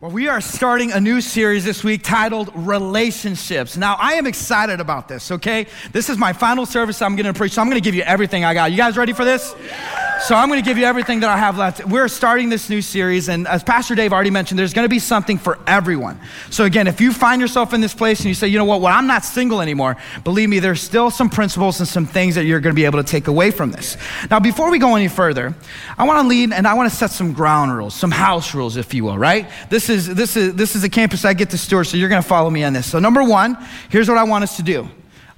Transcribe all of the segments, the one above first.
Well, we are starting a new series this week titled Relationships. Now, I am excited about this, okay? This is my final service I'm gonna preach, so I'm gonna give you everything I got. You guys ready for this? So, I'm gonna give you everything that I have left. We're starting this new series, and as Pastor Dave already mentioned, there's gonna be something for everyone. So, again, if you find yourself in this place and you say, you know what, well, I'm not single anymore, believe me, there's still some principles and some things that you're gonna be able to take away from this. Now, before we go any further, I wanna lead and I wanna set some ground rules, some house rules, if you will, right? This is this is this is a campus I get to steward, so you're going to follow me on this. So number one, here's what I want us to do.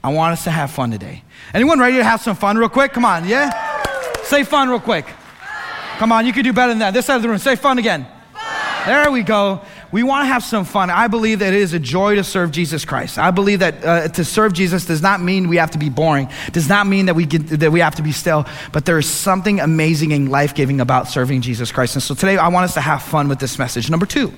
I want us to have fun today. Anyone ready to have some fun, real quick? Come on, yeah. Say fun, real quick. Come on, you can do better than that. This side of the room, say fun again. There we go. We want to have some fun. I believe that it is a joy to serve Jesus Christ. I believe that uh, to serve Jesus does not mean we have to be boring. Does not mean that we get, that we have to be still. But there is something amazing and life giving about serving Jesus Christ. And so today I want us to have fun with this message. Number two.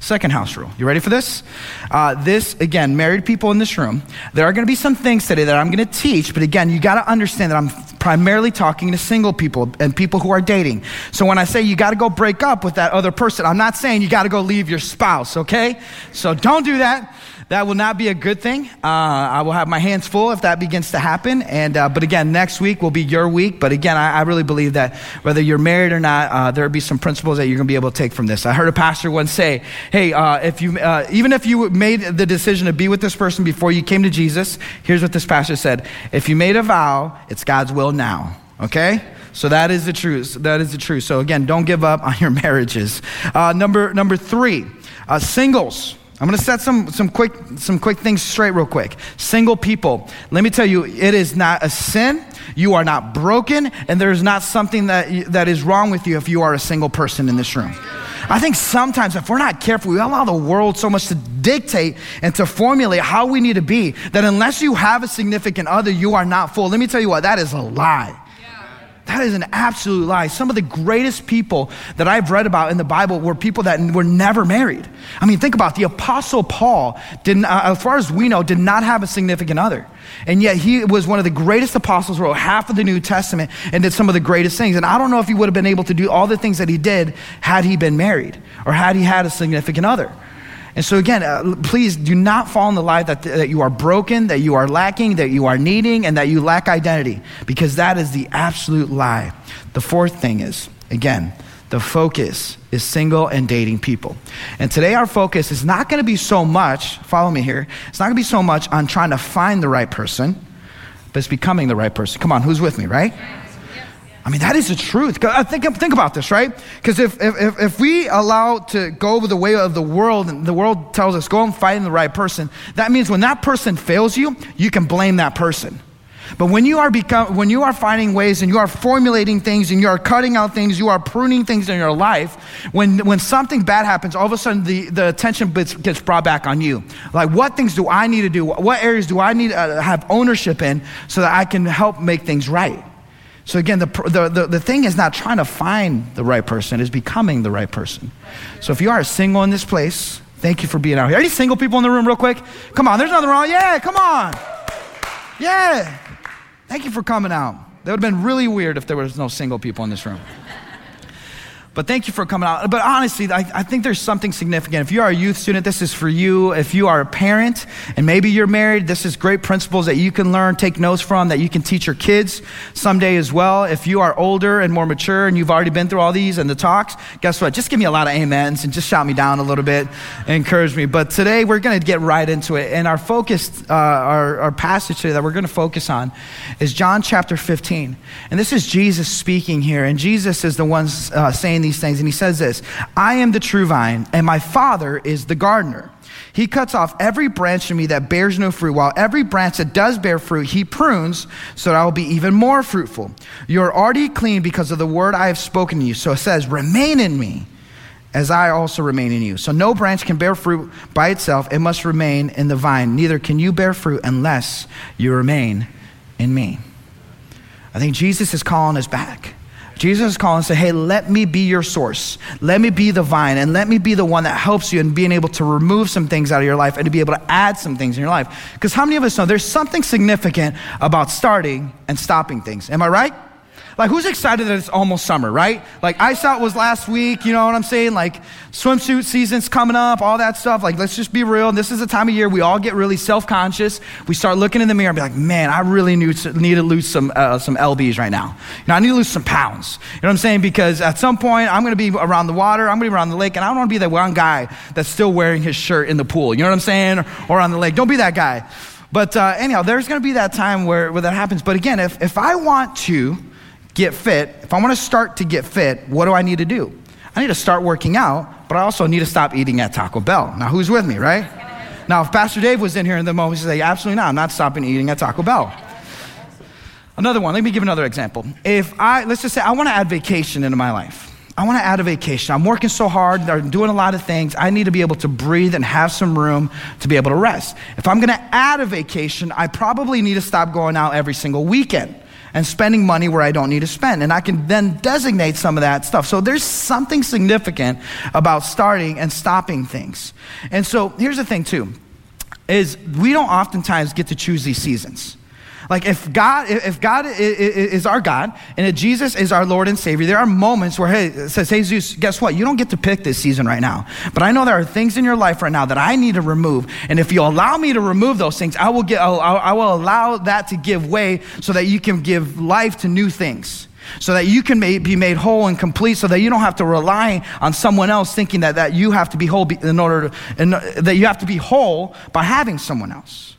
Second house rule. You ready for this? Uh, this, again, married people in this room, there are going to be some things today that I'm going to teach, but again, you got to understand that I'm primarily talking to single people and people who are dating. So when I say you got to go break up with that other person, I'm not saying you got to go leave your spouse, okay? So don't do that. That will not be a good thing. Uh, I will have my hands full if that begins to happen. And uh, but again, next week will be your week. But again, I, I really believe that whether you're married or not, uh, there will be some principles that you're going to be able to take from this. I heard a pastor once say, "Hey, uh, if you uh, even if you made the decision to be with this person before you came to Jesus, here's what this pastor said: If you made a vow, it's God's will now." Okay. So that is the truth. That is the truth. So again, don't give up on your marriages. Uh, number number three, uh, singles. I'm going to set some, some, quick, some quick things straight, real quick. Single people, let me tell you, it is not a sin. You are not broken, and there's not something that, that is wrong with you if you are a single person in this room. I think sometimes, if we're not careful, we allow the world so much to dictate and to formulate how we need to be that unless you have a significant other, you are not full. Let me tell you what, that is a lie. That is an absolute lie. Some of the greatest people that I've read about in the Bible were people that were never married. I mean, think about it. the Apostle Paul, didn't, uh, as far as we know, did not have a significant other. And yet he was one of the greatest apostles, wrote half of the New Testament, and did some of the greatest things. And I don't know if he would have been able to do all the things that he did had he been married or had he had a significant other. And so, again, uh, please do not fall in the lie that, that you are broken, that you are lacking, that you are needing, and that you lack identity, because that is the absolute lie. The fourth thing is, again, the focus is single and dating people. And today, our focus is not going to be so much, follow me here, it's not going to be so much on trying to find the right person, but it's becoming the right person. Come on, who's with me, right? I mean, that is the truth. Think, think about this, right? Because if, if, if we allow to go with the way of the world, and the world tells us, go and find the right person, that means when that person fails you, you can blame that person. But when you are become, when you are finding ways and you are formulating things and you are cutting out things, you are pruning things in your life, when, when something bad happens, all of a sudden the, the attention gets, gets brought back on you. Like, what things do I need to do? What areas do I need to uh, have ownership in so that I can help make things right? So again, the, the, the, thing is not trying to find the right person, is becoming the right person. So if you are single in this place, thank you for being out here. Any single people in the room real quick? Come on, there's nothing wrong. Yeah, come on. Yeah. Thank you for coming out. That would have been really weird if there was no single people in this room. But thank you for coming out. But honestly, I, I, think there's something significant. If you are a youth student, this is for you. If you are a parent and maybe you're married, this is great principles that you can learn, take notes from, that you can teach your kids someday as well. If you are older and more mature and you've already been through all these and the talks, guess what? Just give me a lot of amens and just shout me down a little bit and encourage me. But today we're going to get right into it. And our focus, uh, our, our passage today that we're going to focus on is John chapter 15. And this is Jesus speaking here. And Jesus is the one uh, saying, saying these things, and he says this I am the true vine, and my Father is the gardener. He cuts off every branch in me that bears no fruit, while every branch that does bear fruit, he prunes so that I will be even more fruitful. You're already clean because of the word I have spoken to you. So it says, Remain in me, as I also remain in you. So no branch can bear fruit by itself, it must remain in the vine. Neither can you bear fruit unless you remain in me. I think Jesus is calling us back. Jesus is calling say, hey, let me be your source. Let me be the vine and let me be the one that helps you in being able to remove some things out of your life and to be able to add some things in your life. Because how many of us know there's something significant about starting and stopping things? Am I right? Like, who's excited that it's almost summer, right? Like, Ice Out was last week, you know what I'm saying? Like, swimsuit season's coming up, all that stuff. Like, let's just be real. This is the time of year we all get really self conscious. We start looking in the mirror and be like, man, I really need to, need to lose some, uh, some LBs right now. You know, I need to lose some pounds. You know what I'm saying? Because at some point, I'm going to be around the water, I'm going to be around the lake, and I don't want to be that one guy that's still wearing his shirt in the pool. You know what I'm saying? Or, or on the lake. Don't be that guy. But uh, anyhow, there's going to be that time where, where that happens. But again, if, if I want to, get fit, if I want to start to get fit, what do I need to do? I need to start working out, but I also need to stop eating at Taco Bell. Now, who's with me, right? Now, if Pastor Dave was in here in the moment, he'd say, absolutely not. I'm not stopping eating at Taco Bell. Another one, let me give another example. If I, let's just say, I want to add vacation into my life. I want to add a vacation. I'm working so hard, I'm doing a lot of things. I need to be able to breathe and have some room to be able to rest. If I'm going to add a vacation, I probably need to stop going out every single weekend and spending money where I don't need to spend. And I can then designate some of that stuff. So there's something significant about starting and stopping things. And so here's the thing, too, is we don't oftentimes get to choose these seasons. Like if God, if God is our God and if Jesus is our Lord and Savior, there are moments where hey, it says, hey Zeus, guess what? You don't get to pick this season right now. But I know there are things in your life right now that I need to remove. And if you allow me to remove those things, I will get, I will allow that to give way so that you can give life to new things so that you can be made whole and complete, so that you don't have to rely on someone else thinking that, that you have to be whole in order to, in, that you have to be whole by having someone else.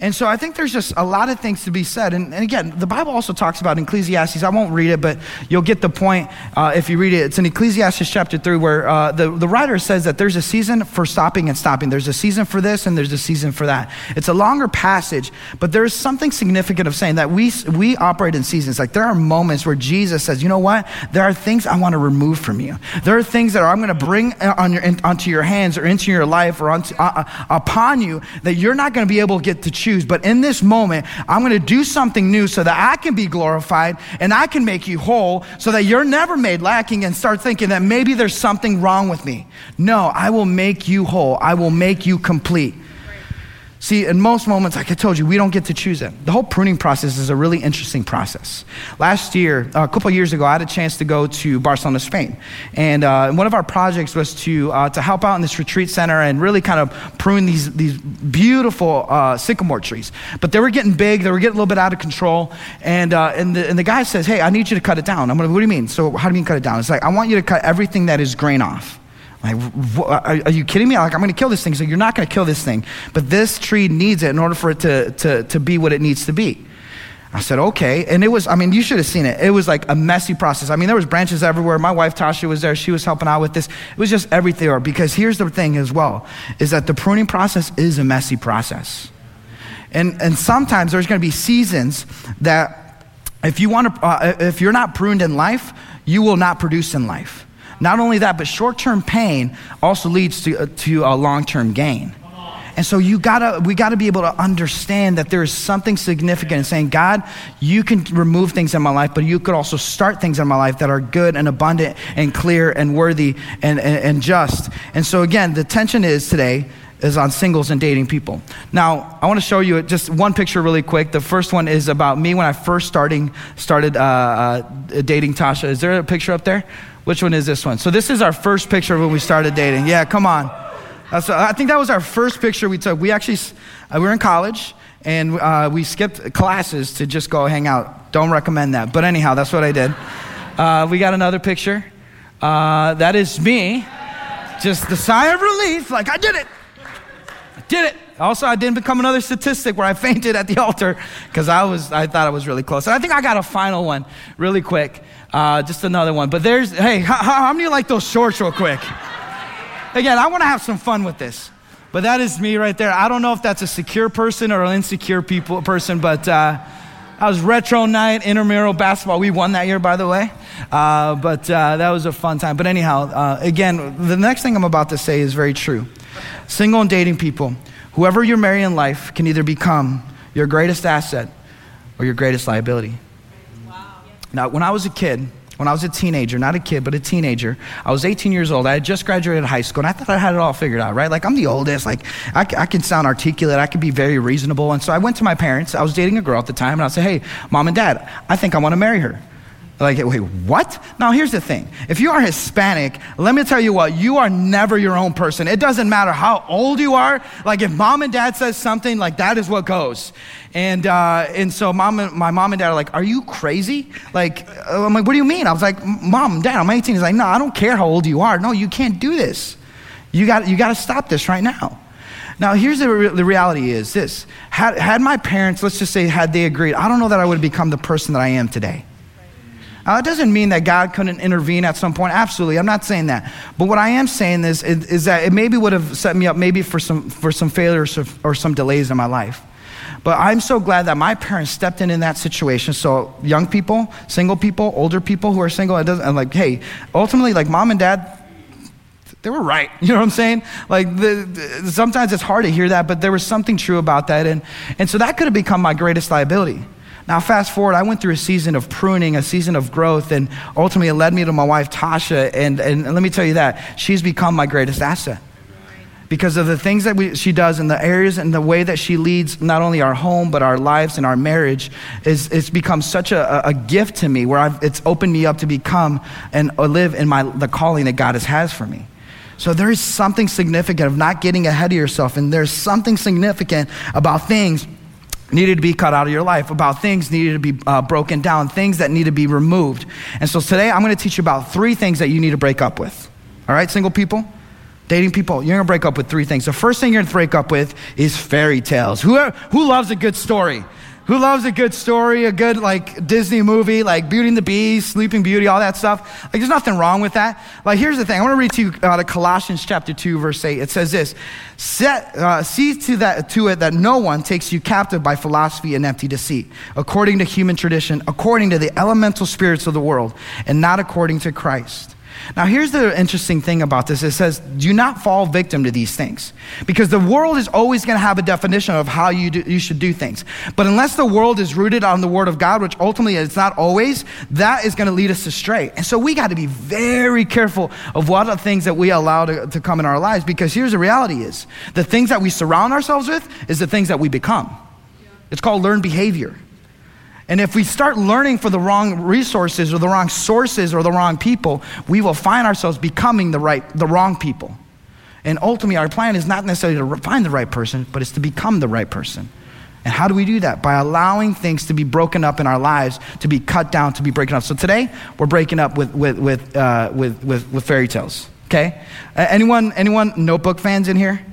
And so I think there's just a lot of things to be said. And, and again, the Bible also talks about Ecclesiastes. I won't read it, but you'll get the point uh, if you read it. It's in Ecclesiastes chapter 3 where uh, the, the writer says that there's a season for stopping and stopping. There's a season for this and there's a season for that. It's a longer passage, but there's something significant of saying that we, we operate in seasons. Like there are moments where Jesus says, you know what? There are things I want to remove from you. There are things that I'm going to bring on your, in, onto your hands or into your life or onto, uh, uh upon you that you're not going to be able to get to choose choose. But in this moment, I'm going to do something new so that I can be glorified and I can make you whole so that you're never made lacking and start thinking that maybe there's something wrong with me. No, I will make you whole. I will make you complete. See, in most moments, like I told you, we don't get to choose it. The whole pruning process is a really interesting process. Last year, uh, a couple years ago, I had a chance to go to Barcelona, Spain. And uh, one of our projects was to, uh, to help out in this retreat center and really kind of prune these, these beautiful uh, sycamore trees. But they were getting big, they were getting a little bit out of control. And, uh, and, the, and the guy says, Hey, I need you to cut it down. I'm like, What do you mean? So, how do you mean cut it down? It's like, I want you to cut everything that is grain off. Like, are, you kidding me? Like, I'm going to kill this thing. So you're not going to kill this thing. But this tree needs it in order for it to, to, to be what it needs to be. I said, okay. And it was, I mean, you should have seen it. It was like a messy process. I mean, there was branches everywhere. My wife, Tasha, was there. She was helping out with this. It was just everything. Because here's the thing as well, is that the pruning process is a messy process. And, and sometimes there's going to be seasons that if you want to, uh, if you're not pruned in life, you will not produce in life. Not only that, but short term pain also leads to, uh, to a long term gain. And so you gotta, we gotta be able to understand that there is something significant in saying, God, you can remove things in my life, but you could also start things in my life that are good and abundant and clear and worthy and, and, and just. And so again, the tension is today is on singles and dating people. Now, I want to show you just one picture really quick. The first one is about me when I first starting, started uh, uh, dating Tasha. Is there a picture up there? Which one is this one? So this is our first picture when we started dating. Yeah, come on. That's, I think that was our first picture we took. We actually, uh, we were in college and uh, we skipped classes to just go hang out. Don't recommend that. But anyhow, that's what I did. Uh, we got another picture. Uh, that is me. Just the sigh of relief, like I did it. I did it. Also, I didn't become another statistic where I fainted at the altar because I was I thought I was really close. And I think I got a final one really quick. Uh, just another one. But there's, hey, how, how many like those shorts real quick? Again, I want to have some fun with this. But that is me right there. I don't know if that's a secure person or an insecure people person, but uh, I was retro night, intramural basketball. We won that year, by the way. Uh, but uh, that was a fun time. But anyhow, uh, again, the next thing I'm about to say is very true. Single and dating people, whoever you marry in life can either become your greatest asset or your greatest liability. Now, when I was a kid, when I was a teenager, not a kid, but a teenager, I was 18 years old. I had just graduated high school, and I thought I had it all figured out, right? Like, I'm the oldest. Like, I, I can sound articulate. I can be very reasonable. And so I went to my parents. I was dating a girl at the time, and I said, hey, mom and dad, I think I want to marry her. Like, wait, what? Now, here's the thing. If you are Hispanic, let me tell you what, you are never your own person. It doesn't matter how old you are. Like, if mom and dad says something, like, that is what goes. And, uh, and so mom and, my mom and dad are like, are you crazy? Like, uh, I'm like, what do you mean? I was like, mom, dad, I'm 18. He's like, no, I don't care how old you are. No, you can't do this. You got, you got to stop this right now. Now, here's the, re- the reality is this. Had, had my parents, let's just say, had they agreed, I don't know that I would have become the person that I am today. Now, it doesn't mean that God couldn't intervene at some point. Absolutely, I'm not saying that. But what I am saying is, is, is that it maybe would have set me up maybe for some, for some failures or, or some delays in my life. But I'm so glad that my parents stepped in in that situation. So young people, single people, older people who are single, and like, hey, ultimately, like mom and dad, they were right. You know what I'm saying? Like the, the, sometimes it's hard to hear that, but there was something true about that, and and so that could have become my greatest liability. Now, fast forward, I went through a season of pruning, a season of growth, and ultimately it led me to my wife, Tasha. And, and, let me tell you that she's become my greatest asset because of the things that we, she does and the areas and the way that she leads not only our home but our lives and our marriage is it's become such a, a gift to me where I've, it's opened me up to become and uh, live in my the calling that god has, has for me so there is something significant of not getting ahead of yourself and there's something significant about things needed to be cut out of your life, about things needed to be uh, broken down, things that need to be removed. And so today I'm going to teach you about three things that you need to break up with. All right, single people? Dating people, you're gonna break up with three things. The first thing you're gonna break up with is fairy tales. Who, who loves a good story? Who loves a good story, a good like Disney movie, like Beauty and the Beast, Sleeping Beauty, all that stuff? Like, there's nothing wrong with that. Like, here's the thing. I want to read to you out of Colossians chapter 2, verse 8. It says this Set, uh, See to, that, to it that no one takes you captive by philosophy and empty deceit, according to human tradition, according to the elemental spirits of the world, and not according to Christ. Now, here's the interesting thing about this it says, do not fall victim to these things. Because the world is always going to have a definition of how you, do, you should do things. But unless the world is rooted on the Word of God, which ultimately it's not always, that is going to lead us astray. And so we got to be very careful of what are things that we allow to, to come in our lives. Because here's the reality is the things that we surround ourselves with is the things that we become. It's called learned behavior. And if we start learning for the wrong resources or the wrong sources or the wrong people, we will find ourselves becoming the right, the wrong people. And ultimately, our plan is not necessarily to find the right person, but it's to become the right person. And how do we do that? By allowing things to be broken up in our lives, to be cut down, to be broken up. So today, we're breaking up with, with, with, uh, with, with, with fairy tales. Okay? Uh, anyone, anyone notebook fans in here?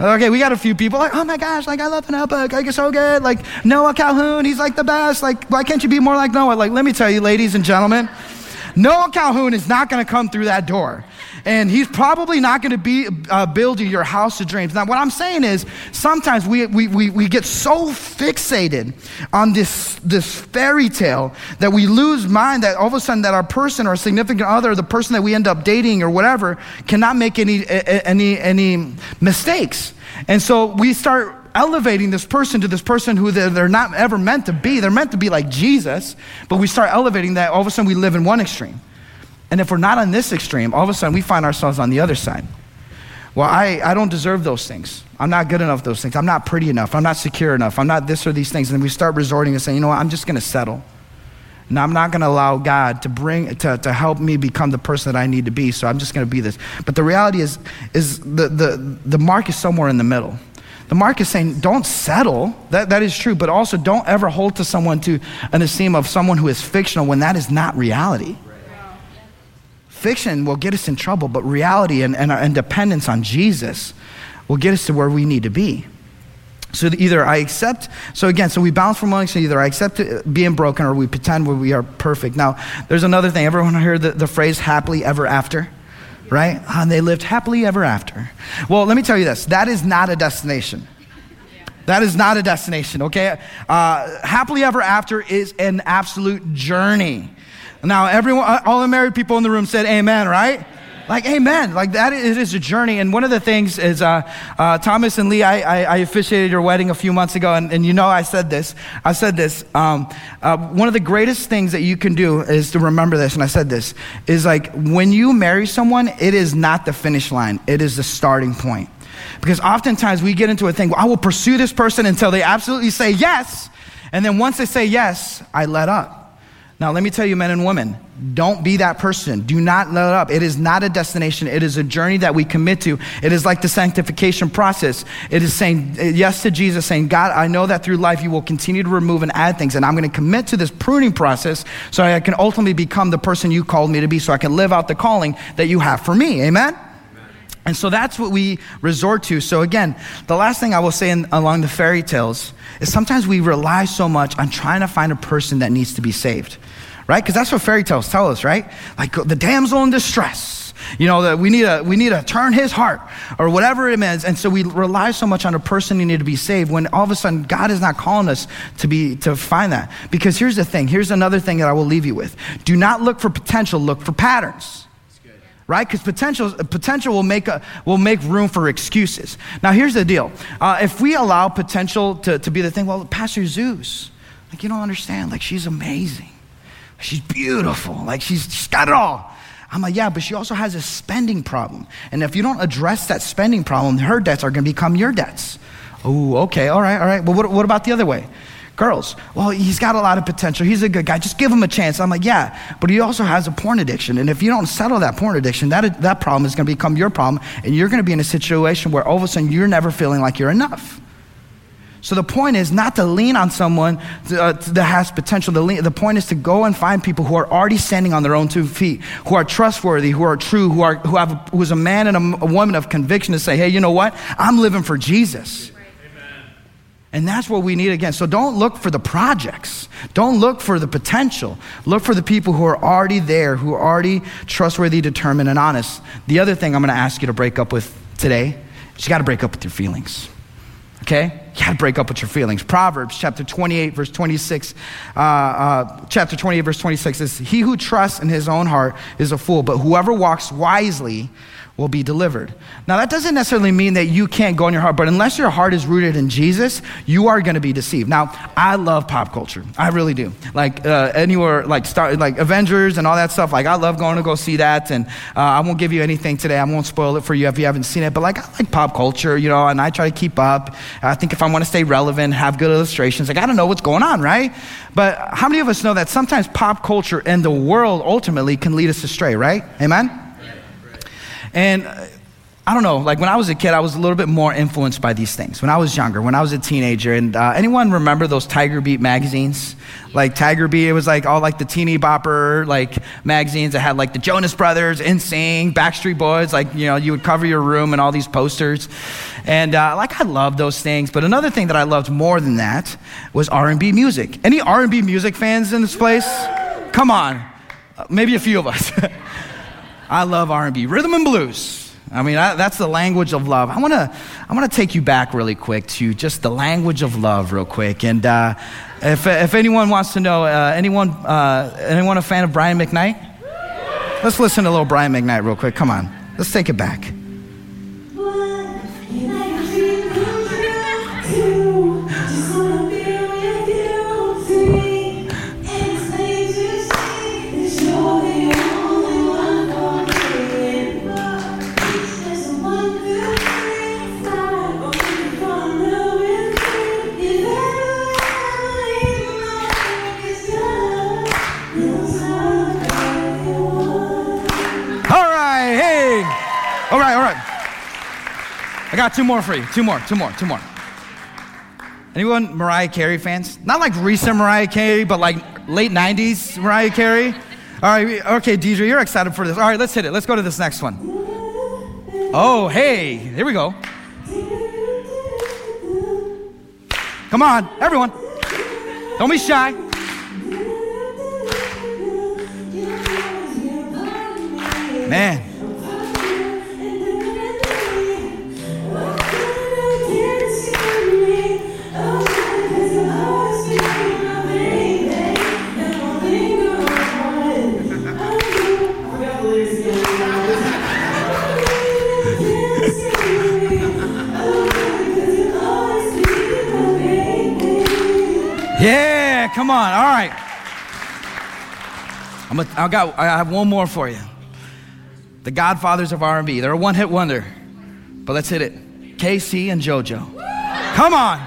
Okay, we got a few people like, oh my gosh, like I love the notebook, like it's so good. Like Noah Calhoun, he's like the best. Like, why can't you be more like Noah? Like, let me tell you, ladies and gentlemen, Noah Calhoun is not gonna come through that door and he's probably not going to be uh, your house of dreams. Now, what I'm saying is sometimes we, we, we, we get so fixated on this, this fairy tale that we lose mind that all of a sudden that our person or significant other, the person that we end up dating or whatever, cannot make any, any, any mistakes. And so we start elevating this person to this person who they're not ever meant to be. They're meant to be like Jesus, but we start elevating that. All of a sudden, we live in one extreme. And if we're not on this extreme, all of a sudden we find ourselves on the other side. Well, I, I don't deserve those things. I'm not good enough those things. I'm not pretty enough. I'm not secure enough. I'm not this or these things. And we start resorting to saying, you know what, I'm just going to settle. And I'm not going to allow God to bring to, to help me become the person that I need to be. So I'm just going to be this. But the reality is, is the, the, the mark is somewhere in the middle. The mark is saying, don't settle. That, that is true. But also, don't ever hold to someone to an esteem of someone who is fictional when that is not reality. Fiction will get us in trouble, but reality and, and, and dependence on Jesus will get us to where we need to be. So either I accept, so again, so we bounce from one extreme, either I accept being broken or we pretend we are perfect. Now, there's another thing. Everyone heard the, the phrase happily ever after? Right? Ah, and they lived happily ever after. Well, let me tell you this that is not a destination. That is not a destination, okay? Uh, happily ever after is an absolute journey. Now, everyone, all the married people in the room said amen, right? Like, amen. Like, that it is a journey. And one of the things is, uh, uh, Thomas and Lee, I, I, I, officiated your wedding a few months ago, and, and you know I said this. I said this. Um, uh, one of the greatest things that you can do is to remember this, and I said this, is like when you marry someone, it is not the finish line, it is the starting point. Because oftentimes we get into a thing, well, I will pursue this person until they absolutely say yes. And then once they say yes, I let up. Now, let me tell you, men and women, don't be that person. Do not let up. It is not a destination. It is a journey that we commit to. It is like the sanctification process. It is saying yes to Jesus, saying, God, I know that through life you will continue to remove and add things, and I'm going to commit to this pruning process so I can ultimately become the person you called me to be, so I can live out the calling that you have for me. Amen? And so that's what we resort to. So, again, the last thing I will say in, along the fairy tales is sometimes we rely so much on trying to find a person that needs to be saved right? Because that's what fairy tales tell us, right? Like the damsel in distress. You know, that we need to we need to turn his heart or whatever it is. And so we rely so much on a person who need to be saved when all of a sudden God is not calling us to be to find that. Because here's the thing, here's another thing that I will leave you with. Do not look for potential, look for patterns right? Because potential, potential will make, a, will make room for excuses. Now, here's the deal. Uh, if we allow potential to, to be the thing, well, Pastor Zeus, like, you don't understand. Like, she's amazing. She's beautiful. Like she's, she's got it all. I'm like, yeah, but she also has a spending problem. And if you don't address that spending problem, her debts are going to become your debts. Oh, okay, all right, all right. Well, what, what about the other way? Girls, well, he's got a lot of potential. He's a good guy. Just give him a chance. I'm like, yeah, but he also has a porn addiction. And if you don't settle that porn addiction, that, that problem is going to become your problem. And you're going to be in a situation where all of a sudden you're never feeling like you're enough. So the point is not to lean on someone to, uh, that has potential. The, lean, the point is to go and find people who are already standing on their own two feet, who are trustworthy, who are true, who are who have who is a man and a, a woman of conviction to say, hey, you know what? I'm living for Jesus. And that's what we need again. So don't look for the projects. Don't look for the potential. Look for the people who are already there, who are already trustworthy, determined, and honest. The other thing I'm going to ask you to break up with today is you got to break up with your feelings. Okay? You gotta break up with your feelings. Proverbs chapter 28, verse 26. Uh, uh, chapter 28, verse 26 is He who trusts in his own heart is a fool, but whoever walks wisely will be delivered. Now, that doesn't necessarily mean that you can't go in your heart, but unless your heart is rooted in Jesus, you are going to be deceived. Now, I love pop culture. I really do. Like uh, anywhere, like start, like Avengers and all that stuff. Like I love going to go see that, and uh, I won't give you anything today. I won't spoil it for you if you haven't seen it. But like I like pop culture, you know, and I try to keep up. I think if I want to stay relevant, have good illustrations, I got to know what's going on, right? But how many of us know that sometimes pop culture and the world ultimately can lead us astray, right? Amen. And uh, I don't know, like when I was a kid, I was a little bit more influenced by these things. When I was younger, when I was a teenager, and uh, anyone remember those Tiger Beat magazines? Like Tiger Beat, it was like all like the teeny bopper like magazines that had like the Jonas Brothers, NSYNC, Backstreet Boys. Like you know, you would cover your room and all these posters, and uh, like I loved those things. But another thing that I loved more than that was R&B music. Any R&B music fans in this place? Come on, uh, maybe a few of us. I love R&B, rhythm and blues. I mean, I, that's the language of love. I want to I want to take you back really quick to just the language of love, real quick. And uh, if, if anyone wants to know, uh, anyone uh, anyone a fan of Brian McKnight? Let's listen to a little Brian McKnight real quick. Come on, let's take it back. Got two more for you. Two more, two more, two more. Anyone Mariah Carey fans? Not like recent Mariah Carey, but like late 90s Mariah Carey? All right, okay, Deidre, you're excited for this. All right, let's hit it. Let's go to this next one. Oh, hey, here we go. Come on, everyone. Don't be shy. Man, Yeah, come on. All right. I'm a, I got. I have one more for you. The Godfathers of R&B. They're a one-hit wonder, but let's hit it. K-Ci and JoJo. Come on.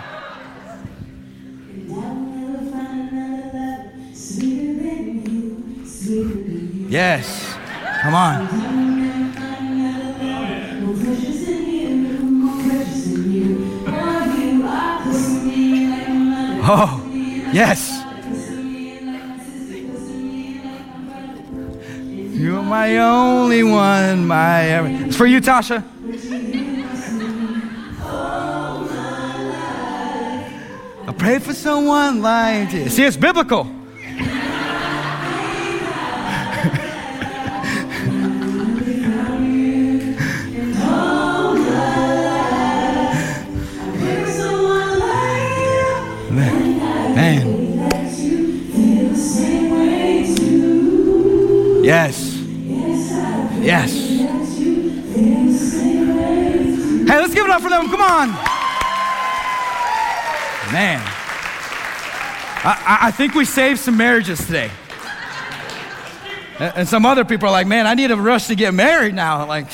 Yes. Come on. Oh, yes. You're my only one, my every. It's for you, Tasha. I pray for someone like you. See, it's biblical. Yes. Yes. Hey, let's give it up for them. Come on. Man. I, I think we saved some marriages today. And some other people are like, man, I need a rush to get married now. Like.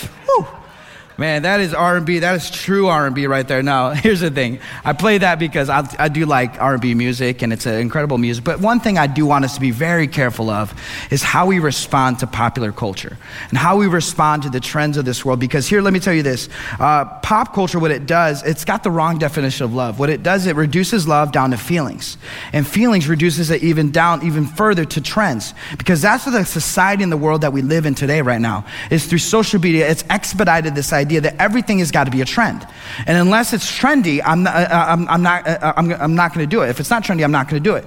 Man, that is R&B. That is true R&B right there. Now, here's the thing. I play that because I, I do like R&B music, and it's an incredible music. But one thing I do want us to be very careful of is how we respond to popular culture and how we respond to the trends of this world. Because here, let me tell you this. Uh, pop culture, what it does, it's got the wrong definition of love. What it does, it reduces love down to feelings. And feelings reduces it even down, even further to trends. Because that's what the society in the world that we live in today right now is through social media. It's expedited this idea idea that everything has got to be a trend. And unless it's trendy, I'm not, uh, I'm, I'm not, uh, I'm, I'm not going to do it. If it's not trendy, I'm not going to do it.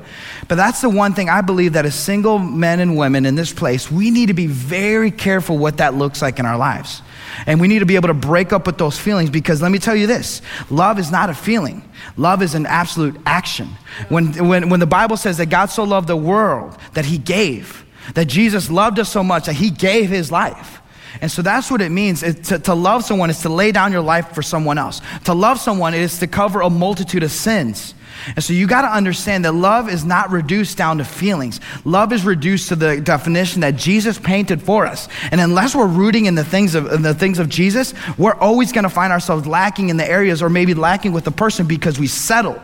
But that's the one thing I believe that as single men and women in this place, we need to be very careful what that looks like in our lives. And we need to be able to break up with those feelings because let me tell you this love is not a feeling, love is an absolute action. When, when, when the Bible says that God so loved the world that he gave, that Jesus loved us so much that he gave his life. And so that's what it means. To, to love someone is to lay down your life for someone else. To love someone is to cover a multitude of sins. And so you got to understand that love is not reduced down to feelings. Love is reduced to the definition that Jesus painted for us. And unless we're rooting in the things of the things of Jesus, we're always going to find ourselves lacking in the areas or maybe lacking with the person because we settled.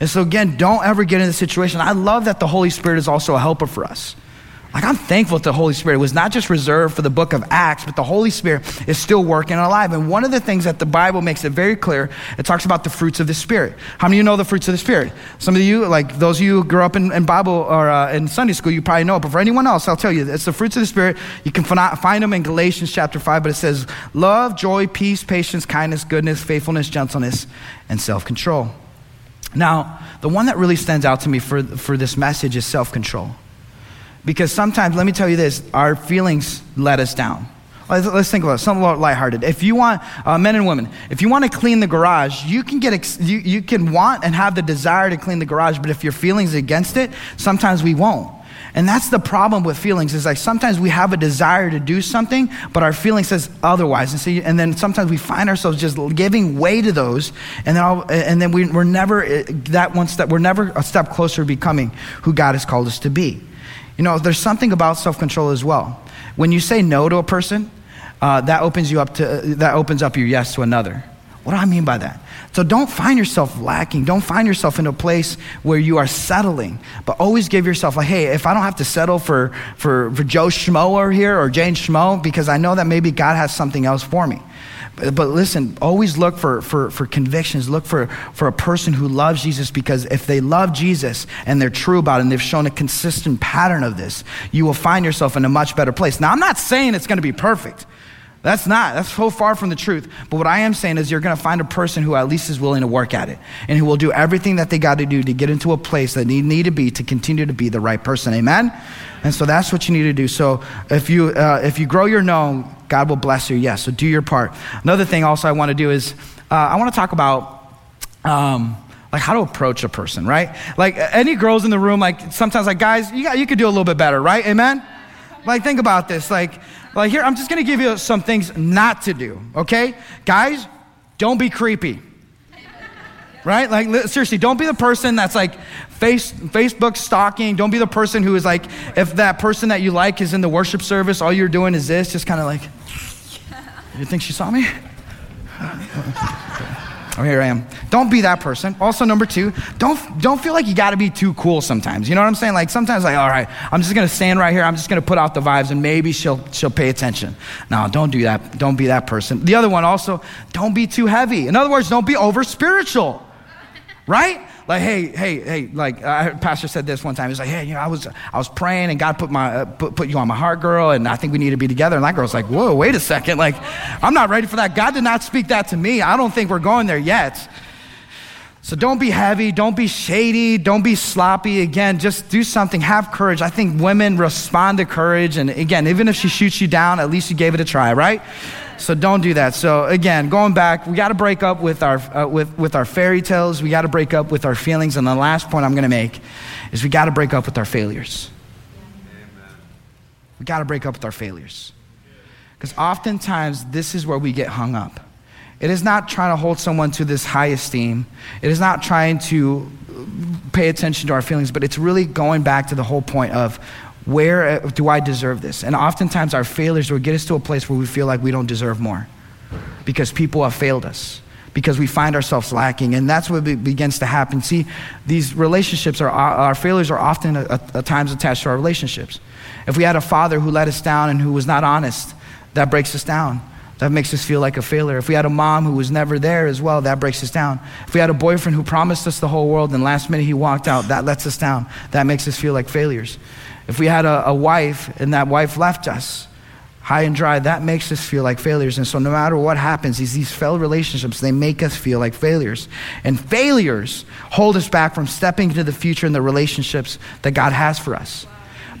And so again, don't ever get in the situation. I love that the Holy Spirit is also a helper for us. Like, I'm thankful that the Holy Spirit it was not just reserved for the book of Acts, but the Holy Spirit is still working alive. And one of the things that the Bible makes it very clear, it talks about the fruits of the Spirit. How many of you know the fruits of the Spirit? Some of you, like those of you who grew up in, in Bible or uh, in Sunday school, you probably know. But for anyone else, I'll tell you, it's the fruits of the Spirit. You can find them in Galatians chapter 5, but it says love, joy, peace, patience, kindness, goodness, faithfulness, gentleness, and self control. Now, the one that really stands out to me for, for this message is self control. Because sometimes, let me tell you this, our feelings let us down. Let's, let's think about it, something lighthearted. If you want, uh, men and women, if you want to clean the garage, you can get, ex- you, you can want and have the desire to clean the garage, but if your feelings against it, sometimes we won't. And that's the problem with feelings is like sometimes we have a desire to do something, but our feeling says otherwise. And, so, and then sometimes we find ourselves just giving way to those, and then, all, and then we, we're never uh, that one step, we're never a step closer to becoming who God has called us to be. You know, there's something about self control as well. When you say no to a person, uh, that opens you up to that opens up your yes to another. What do I mean by that? So don't find yourself lacking. Don't find yourself in a place where you are settling. But always give yourself like, hey, if I don't have to settle for for, for Joe Schmo over here or Jane Schmo, because I know that maybe God has something else for me. But listen, always look for, for, for convictions. Look for, for a person who loves Jesus because if they love Jesus and they're true about it and they've shown a consistent pattern of this, you will find yourself in a much better place. Now, I'm not saying it's going to be perfect. That's not. That's so far from the truth. But what I am saying is you're going to find a person who at least is willing to work at it and who will do everything that they got to do to get into a place that they need to be to continue to be the right person. Amen? And so that's what you need to do. So if you, uh, if you grow your know, God will bless you. Yes. So do your part. Another thing also I want to do is uh, I want to talk about. Um, like how to approach a person, right? Like any girls in the room, like sometimes like guys, you got, you could do a little bit better, right? Amen. Like think about this. Like like here, I'm just gonna give you some things not to do. Okay, guys, don't be creepy. Right? Like, seriously, don't be the person that's like face, Facebook stalking. Don't be the person who is like, if that person that you like is in the worship service, all you're doing is this, just kind of like, you think she saw me? Oh, here I am. Don't be that person. Also, number two, don't, don't feel like you got to be too cool sometimes. You know what I'm saying? Like sometimes, like, all right, I'm just going to stand right here. I'm just going to put out the vibes and maybe she'll, she'll pay attention. No, don't do that. Don't be that person. The other one also, don't be too heavy. In other words, don't be over spiritual, right? like, hey, hey, hey, like, uh, pastor said this one time. He's like, hey, you know, I was, I was praying and God put my, uh, put, put you on my heart, girl, and I think we need to be together. And that girl's like, whoa, wait a second. Like, I'm not ready for that. God did not speak that to me. I don't think we're going there yet. So don't be heavy, don't be shady, don't be sloppy. Again, just do something, have courage. I think women respond to courage. And again, even if she shoots you down, at least you gave it a try, right? So don't do that. So again, going back, we got to break up with our, uh, with, with our fairy tales. We got to break up with our feelings. And the last point I'm going to make is we got to break up with our failures. We got to break up with our failures. Because oftentimes, this is where we get hung up. It is not trying to hold someone to this high esteem. It is not trying to pay attention to our feelings, but it's really going back to the whole point of where uh, do I deserve this? And oftentimes our failures will get us to a place where we feel like we don't deserve more because people have failed us, because we find ourselves lacking. And that's what begins to happen. See, these relationships are, our failures are often at times attached to our relationships. If we had a father who let us down and who was not honest, that breaks us down. That makes us feel like a failure. If we had a mom who was never there as well, that breaks us down. If we had a boyfriend who promised us the whole world and last minute he walked out, that lets us down. That makes us feel like failures. If we had a, a wife and that wife left us high and dry, that makes us feel like failures. And so no matter what happens, these, these failed relationships, they make us feel like failures. And failures hold us back from stepping into the future and the relationships that God has for us.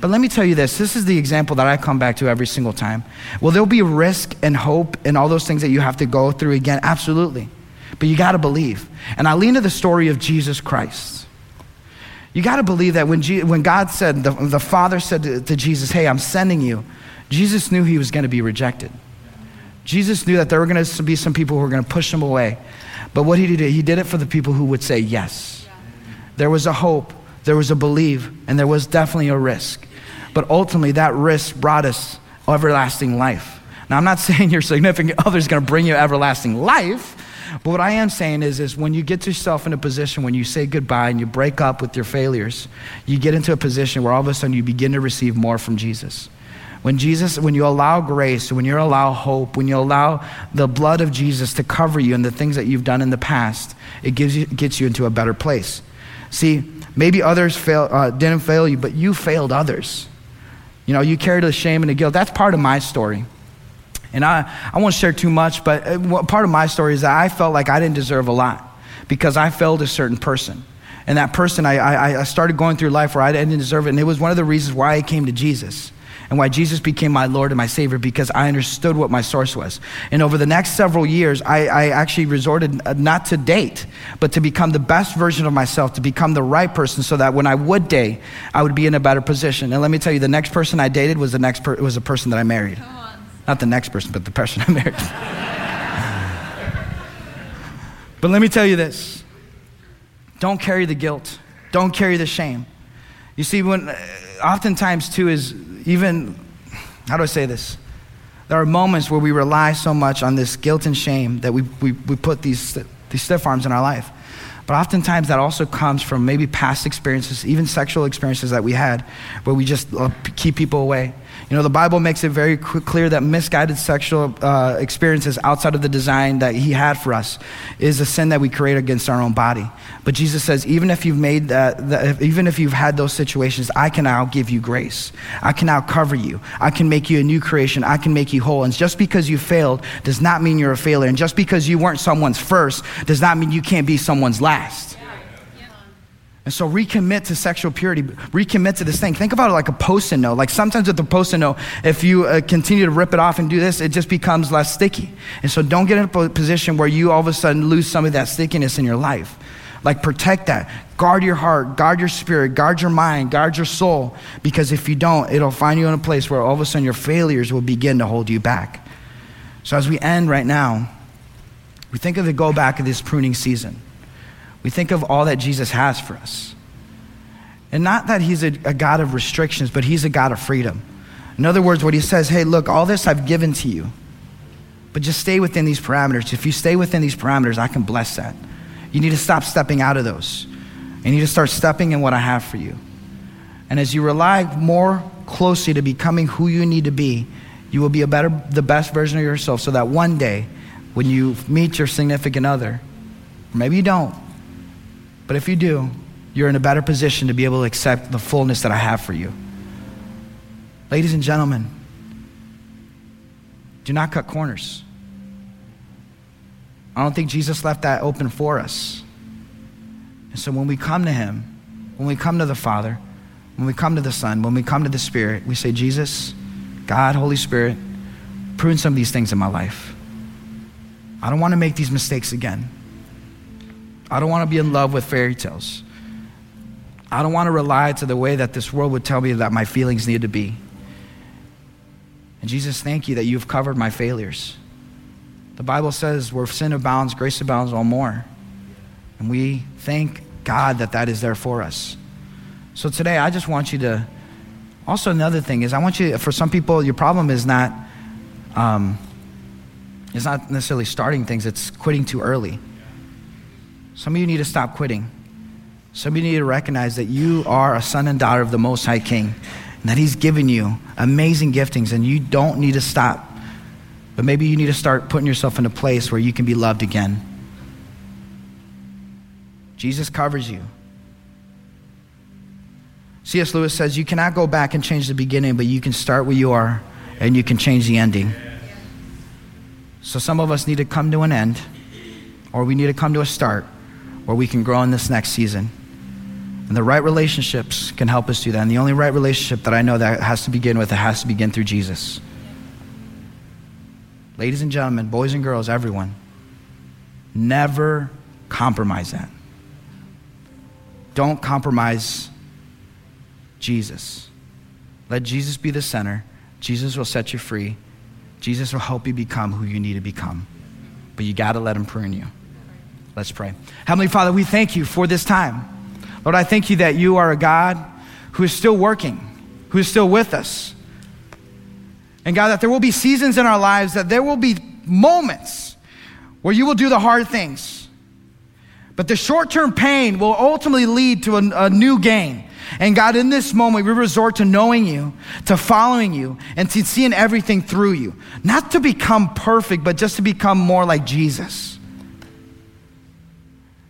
But let me tell you this this is the example that I come back to every single time. Will there'll be risk and hope and all those things that you have to go through again? Absolutely. But you got to believe. And I lean to the story of Jesus Christ. You got to believe that when, Je- when God said, the, the Father said to, to Jesus, Hey, I'm sending you, Jesus knew he was going to be rejected. Jesus knew that there were going to be some people who were going to push him away. But what he did, he did it for the people who would say yes. There was a hope, there was a belief, and there was definitely a risk. But ultimately, that risk brought us everlasting life. Now, I'm not saying your significant other is going to bring you everlasting life, but what I am saying is, is when you get yourself in a position when you say goodbye and you break up with your failures, you get into a position where all of a sudden you begin to receive more from Jesus. When Jesus, when you allow grace, when you allow hope, when you allow the blood of Jesus to cover you and the things that you've done in the past, it gives you, gets you into a better place. See, maybe others fail, uh, didn't fail you, but you failed others. You know, you carried the shame and the guilt. That's part of my story. And I, I won't share too much, but uh, part of my story is that I felt like I didn't deserve a lot because I failed a certain person. And that person, I, I, I started going through life where I didn't deserve it. And it was one of the reasons why I came to Jesus and why Jesus became my Lord and my Savior because I understood what my source was. And over the next several years, I, I, actually resorted uh, not to date, but to become the best version of myself, to become the right person so that when I would date, I would be in a better position. And let me tell you, the next person I dated was the next per- was a person that I married. Not the next person, but the person I married. but let me tell you this don't carry the guilt, don't carry the shame. You see, when uh, oftentimes, too, is even, how do I say this? There are moments where we rely so much on this guilt and shame that we, we, we put these, these stiff arms in our life. But oftentimes that also comes from maybe past experiences, even sexual experiences that we had, where we just uh, keep people away. You know, the Bible makes it very clear that misguided sexual uh, experiences outside of the design that He had for us is a sin that we create against our own body. But Jesus says, even if you've made that, that, even if you've had those situations, I can now give you grace. I can now cover you. I can make you a new creation. I can make you whole. And just because you failed does not mean you're a failure. And just because you weren't someone's first does not mean you can't be someone's last. And so recommit to sexual purity, recommit to this thing. Think about it like a post-it note. Like sometimes with the post-it note, if you uh, continue to rip it off and do this, it just becomes less sticky. And so don't get in a position where you all of a sudden lose some of that stickiness in your life. Like protect that. Guard your heart, guard your spirit, guard your mind, guard your soul. Because if you don't, it'll find you in a place where all of a sudden your failures will begin to hold you back. So as we end right now, we think of the go back of this pruning season. We think of all that Jesus has for us. And not that he's a, a God of restrictions, but he's a God of freedom. In other words, what he says, hey, look, all this I've given to you, but just stay within these parameters. If you stay within these parameters, I can bless that. You need to stop stepping out of those. You need to start stepping in what I have for you. And as you rely more closely to becoming who you need to be, you will be a better, the best version of yourself so that one day when you meet your significant other, maybe you don't, but if you do, you're in a better position to be able to accept the fullness that I have for you. Ladies and gentlemen, do not cut corners. I don't think Jesus left that open for us. And so when we come to Him, when we come to the Father, when we come to the Son, when we come to the Spirit, we say, Jesus, God, Holy Spirit, prune some of these things in my life. I don't want to make these mistakes again. I don't want to be in love with fairy tales. I don't want to rely to the way that this world would tell me that my feelings need to be. And Jesus, thank you that you've covered my failures. The Bible says where sin abounds, grace abounds all more. And we thank God that that is there for us. So today, I just want you to. Also, another thing is, I want you, for some people, your problem is not, um, it's not necessarily starting things, it's quitting too early. Some of you need to stop quitting. Some of you need to recognize that you are a son and daughter of the Most High King, and that He's given you amazing giftings, and you don't need to stop. But maybe you need to start putting yourself in a place where you can be loved again. Jesus covers you. C.S. Lewis says, You cannot go back and change the beginning, but you can start where you are and you can change the ending. So some of us need to come to an end, or we need to come to a start where we can grow in this next season. And the right relationships can help us do that. And the only right relationship that I know that has to begin with, it has to begin through Jesus. Ladies and gentlemen, boys and girls, everyone, never compromise that. Don't compromise Jesus. Let Jesus be the center. Jesus will set you free. Jesus will help you become who you need to become. But you got to let him prune you. Let's pray. Heavenly Father, we thank you for this time. Lord, I thank you that you are a God who is still working, who is still with us. And God, that there will be seasons in our lives, that there will be moments where you will do the hard things. But the short term pain will ultimately lead to a, a new gain. And God, in this moment, we resort to knowing you, to following you, and to seeing everything through you. Not to become perfect, but just to become more like Jesus.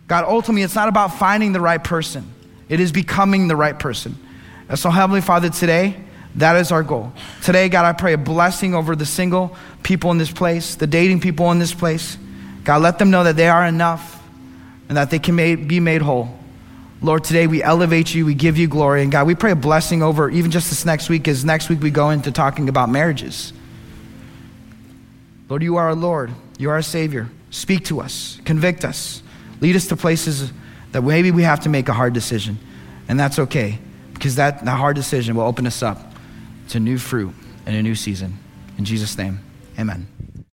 God, ultimately, it's not about finding the right person, it is becoming the right person. And so, Heavenly Father, today, that is our goal. Today, God, I pray a blessing over the single people in this place, the dating people in this place. God, let them know that they are enough and that they can be made whole. Lord, today we elevate you, we give you glory. And God, we pray a blessing over even just this next week, as next week we go into talking about marriages. Lord, you are our Lord, you are our Savior. Speak to us, convict us, lead us to places that maybe we have to make a hard decision. And that's okay, because that, that hard decision will open us up to new fruit and a new season. In Jesus' name, amen.